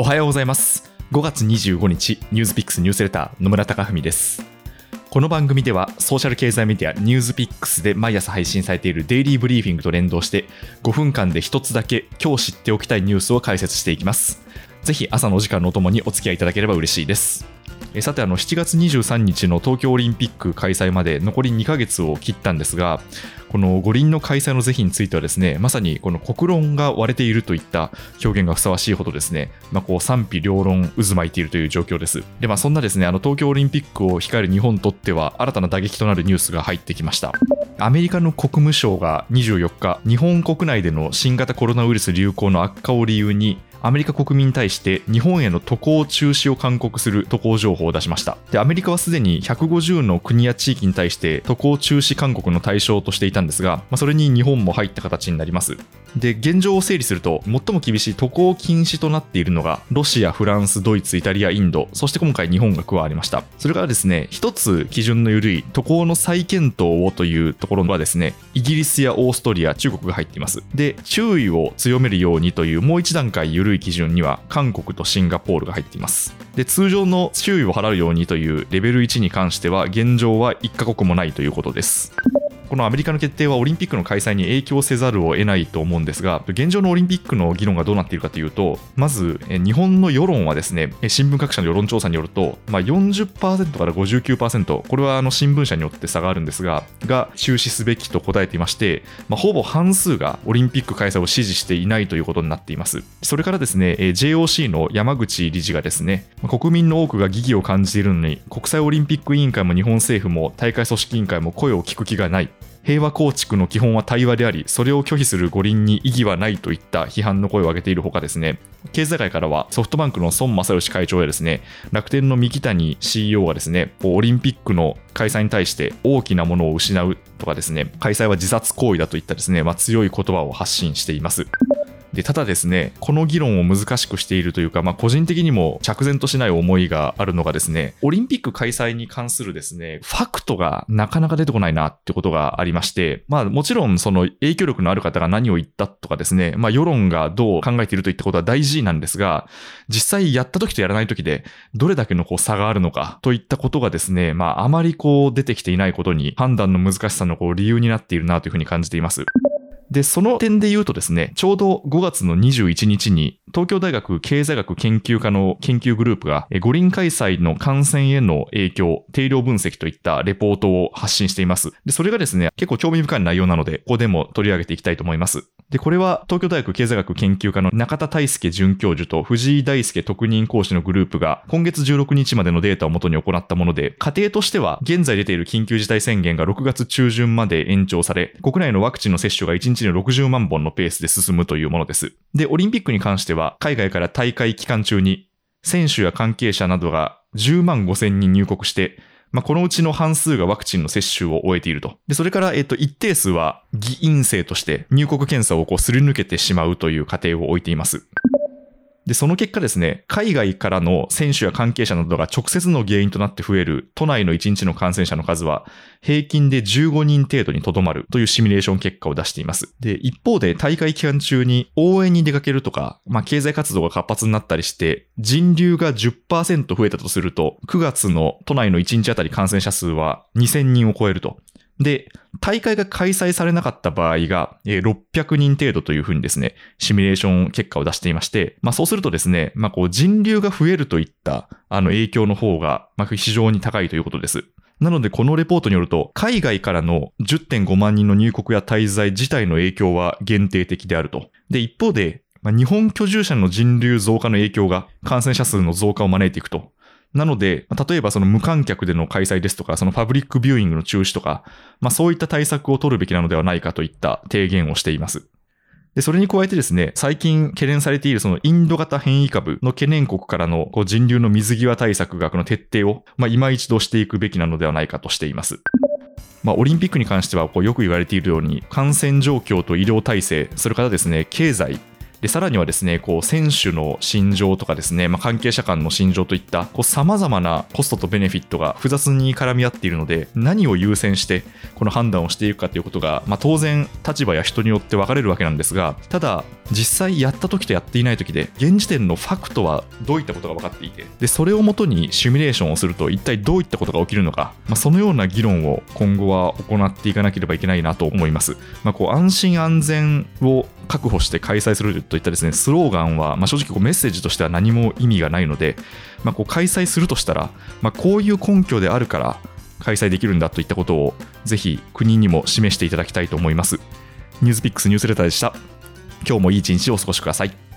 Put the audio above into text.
おはようございます。5月25日ニュースピックスニュースレター野村貴文です。この番組ではソーシャル経済メディアニュースピックスで毎朝配信されているデイリーブリーフィングと連動して5分間で一つだけ今日知っておきたいニュースを解説していきます。ぜひ朝のお時間のともにお付き合いいただければ嬉しいです。さてあの7月23日の東京オリンピック開催まで残り2ヶ月を切ったんですがこの五輪の開催の是非についてはですねまさにこの国論が割れているといった表現がふさわしいほどですね、まあ、こう賛否両論渦巻いているという状況です。で、まあ、そんなですねあの東京オリンピックを控える日本にとっては新たな打撃となるニュースが入ってきました。アメリカの国務省が24日日本国内での新型コロナウイルス流行の悪化を理由にアメリカ国民に対して日本への渡航中止を勧告する渡航情報を出しました。でアメリカはすでに150の国や地域に対して渡航中止勧告の対象としていたんですが、まあ、それに日本も入った形になります。で現状を整理すると最も厳しい渡航禁止となっているのがロシアフランスドイツイタリアインドそして今回日本が加わりました。それからですね一つ基準の緩い渡航の再検討をというところはですねイギリスやオーストリア中国が入っています。で注意を強めるようにというもう一段階緩い基準には韓国とシンガポールが入っています。で通常の注意を払うようにというレベル1に関しては現状は1カ国もないということです。このアメリカの決定はオリンピックの開催に影響せざるを得ないと思うんですが、現状のオリンピックの議論がどうなっているかというと、まず、日本の世論はですね、新聞各社の世論調査によると、まあ、40%から59%、これはあの新聞社によって差があるんですが、が中止すべきと答えていまして、まあ、ほぼ半数がオリンピック開催を支持していないということになっています。それからですね、JOC の山口理事がですね、国民の多くが疑義を感じているのに、国際オリンピック委員会も日本政府も大会組織委員会も声を聞く気がない。平和構築の基本は対話であり、それを拒否する五輪に意義はないといった批判の声を上げているほかですね、経済界からはソフトバンクの孫正義会長やですね、楽天の三木谷 CEO がですね、オリンピックの開催に対して大きなものを失うとかですね、開催は自殺行為だといったですね、まあ、強い言葉を発信しています。でただですね、この議論を難しくしているというか、まあ、個人的にも着然としない思いがあるのがですね、オリンピック開催に関するですね、ファクトがなかなか出てこないなってことがありまして、まあもちろんその影響力のある方が何を言ったとかですね、まあ世論がどう考えているといったことは大事なんですが、実際やった時とやらない時でどれだけのこう差があるのかといったことがですね、まああまりこう出てきていないことに判断の難しさのこう理由になっているなというふうに感じています。で、その点で言うとですね、ちょうど5月の21日に、東京大学経済学研究科の研究グループが、五輪開催の感染への影響、定量分析といったレポートを発信しています。で、それがですね、結構興味深い内容なので、ここでも取り上げていきたいと思います。で、これは東京大学経済学研究科の中田大輔准教授と藤井大輔特任講師のグループが今月16日までのデータをもとに行ったもので、過程としては現在出ている緊急事態宣言が6月中旬まで延長され、国内のワクチンの接種が1日に60万本のペースで進むというものです。で、オリンピックに関しては海外から大会期間中に選手や関係者などが10万5千人入国して、まあ、このうちの半数がワクチンの接種を終えていると。で、それから、えっと、一定数は偽陰性として入国検査をこうすり抜けてしまうという過程を置いています。で、その結果ですね、海外からの選手や関係者などが直接の原因となって増える都内の1日の感染者の数は平均で15人程度にとどまるというシミュレーション結果を出しています。で、一方で大会期間中に応援に出かけるとか、まあ、経済活動が活発になったりして人流が10%増えたとすると9月の都内の1日あたり感染者数は2000人を超えると。で、大会が開催されなかった場合が、600人程度というふうにですね、シミュレーション結果を出していまして、まあそうするとですね、まあこう人流が増えるといったあの影響の方が、まあ非常に高いということです。なので、このレポートによると、海外からの10.5万人の入国や滞在自体の影響は限定的であると。で、一方で、まあ、日本居住者の人流増加の影響が感染者数の増加を招いていくと。なので、例えばその無観客での開催ですとか、そのパブリックビューイングの中止とか、まあそういった対策を取るべきなのではないかといった提言をしています。で、それに加えてですね、最近懸念されているそのインド型変異株の懸念国からのこう人流の水際対策学の徹底を、まあ今一度していくべきなのではないかとしています。まあ、オリンピックに関してはこうよく言われているように感染状況と医療体制それからですね経済でさらにはですねこう選手の心情とかですね、まあ、関係者間の心情といったさまざまなコストとベネフィットが複雑に絡み合っているので何を優先してこの判断をしていくかということが、まあ、当然立場や人によって分かれるわけなんですがただ実際やった時とやっていない時で現時点のファクトはどういったことが分かっていてでそれをもとにシミュレーションをすると一体どういったことが起きるのか、まあ、そのような議論を今後は行っていかなければいけないなと思います、まあ、こう安心安全を確保して開催するといったですねスローガンは、まあ、正直こうメッセージとしては何も意味がないので、まあ、こう開催するとしたら、まあ、こういう根拠であるから開催できるんだといったことをぜひ国にも示していただきたいと思います。ニュースピックスニュースレターでした。今日もいい一日をお過ごしください。